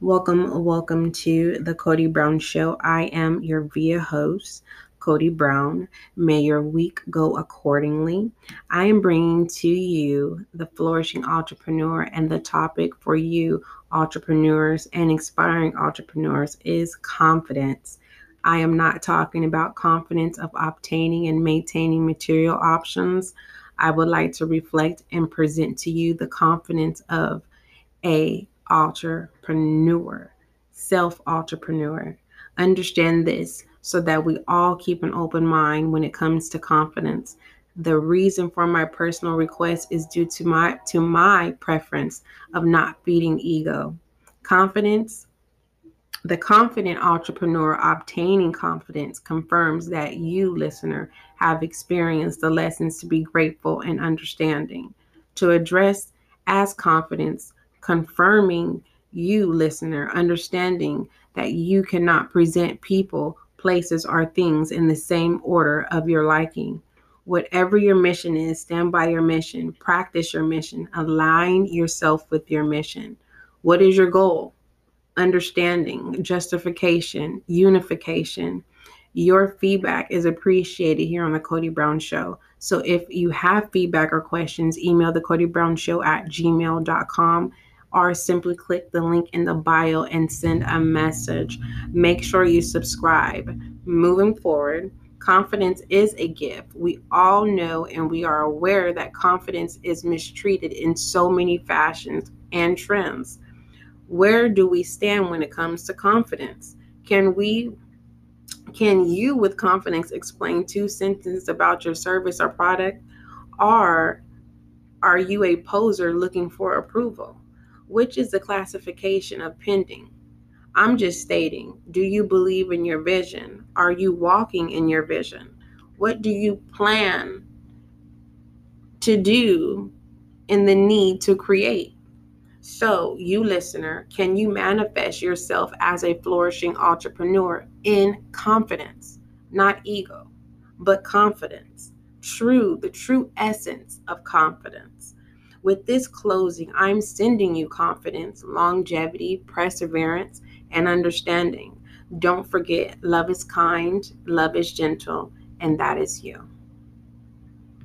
Welcome, welcome to the Cody Brown Show. I am your VIA host, Cody Brown. May your week go accordingly. I am bringing to you the flourishing entrepreneur, and the topic for you, entrepreneurs and inspiring entrepreneurs, is confidence. I am not talking about confidence of obtaining and maintaining material options. I would like to reflect and present to you the confidence of a entrepreneur, self entrepreneur. Understand this so that we all keep an open mind when it comes to confidence. The reason for my personal request is due to my to my preference of not feeding ego. Confidence the confident entrepreneur obtaining confidence confirms that you, listener, have experienced the lessons to be grateful and understanding. To address as confidence, confirming you, listener, understanding that you cannot present people, places, or things in the same order of your liking. Whatever your mission is, stand by your mission, practice your mission, align yourself with your mission. What is your goal? Understanding, justification, unification. Your feedback is appreciated here on the Cody Brown Show. So if you have feedback or questions, email the Cody Brown Show at gmail.com or simply click the link in the bio and send a message. Make sure you subscribe. Moving forward, confidence is a gift. We all know and we are aware that confidence is mistreated in so many fashions and trends. Where do we stand when it comes to confidence? Can we can you with confidence explain two sentences about your service or product or are you a poser looking for approval? Which is the classification of pending? I'm just stating do you believe in your vision? Are you walking in your vision? What do you plan to do in the need to create? So, you listener, can you manifest yourself as a flourishing entrepreneur in confidence, not ego, but confidence? True, the true essence of confidence. With this closing, I'm sending you confidence, longevity, perseverance, and understanding. Don't forget, love is kind, love is gentle, and that is you.